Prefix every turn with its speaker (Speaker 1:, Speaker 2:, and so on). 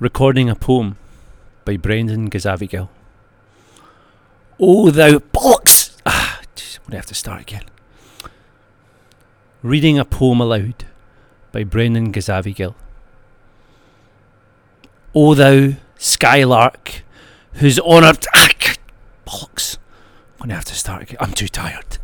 Speaker 1: recording a poem by Brendan Gazavigill. Oh, thou bollocks! Ah, jeez, I'm gonna have to start again. Reading a poem aloud by Brendan Gazavigill. Oh, thou skylark, whose honoured ah, bollocks! I'm gonna have to start again. I'm too tired.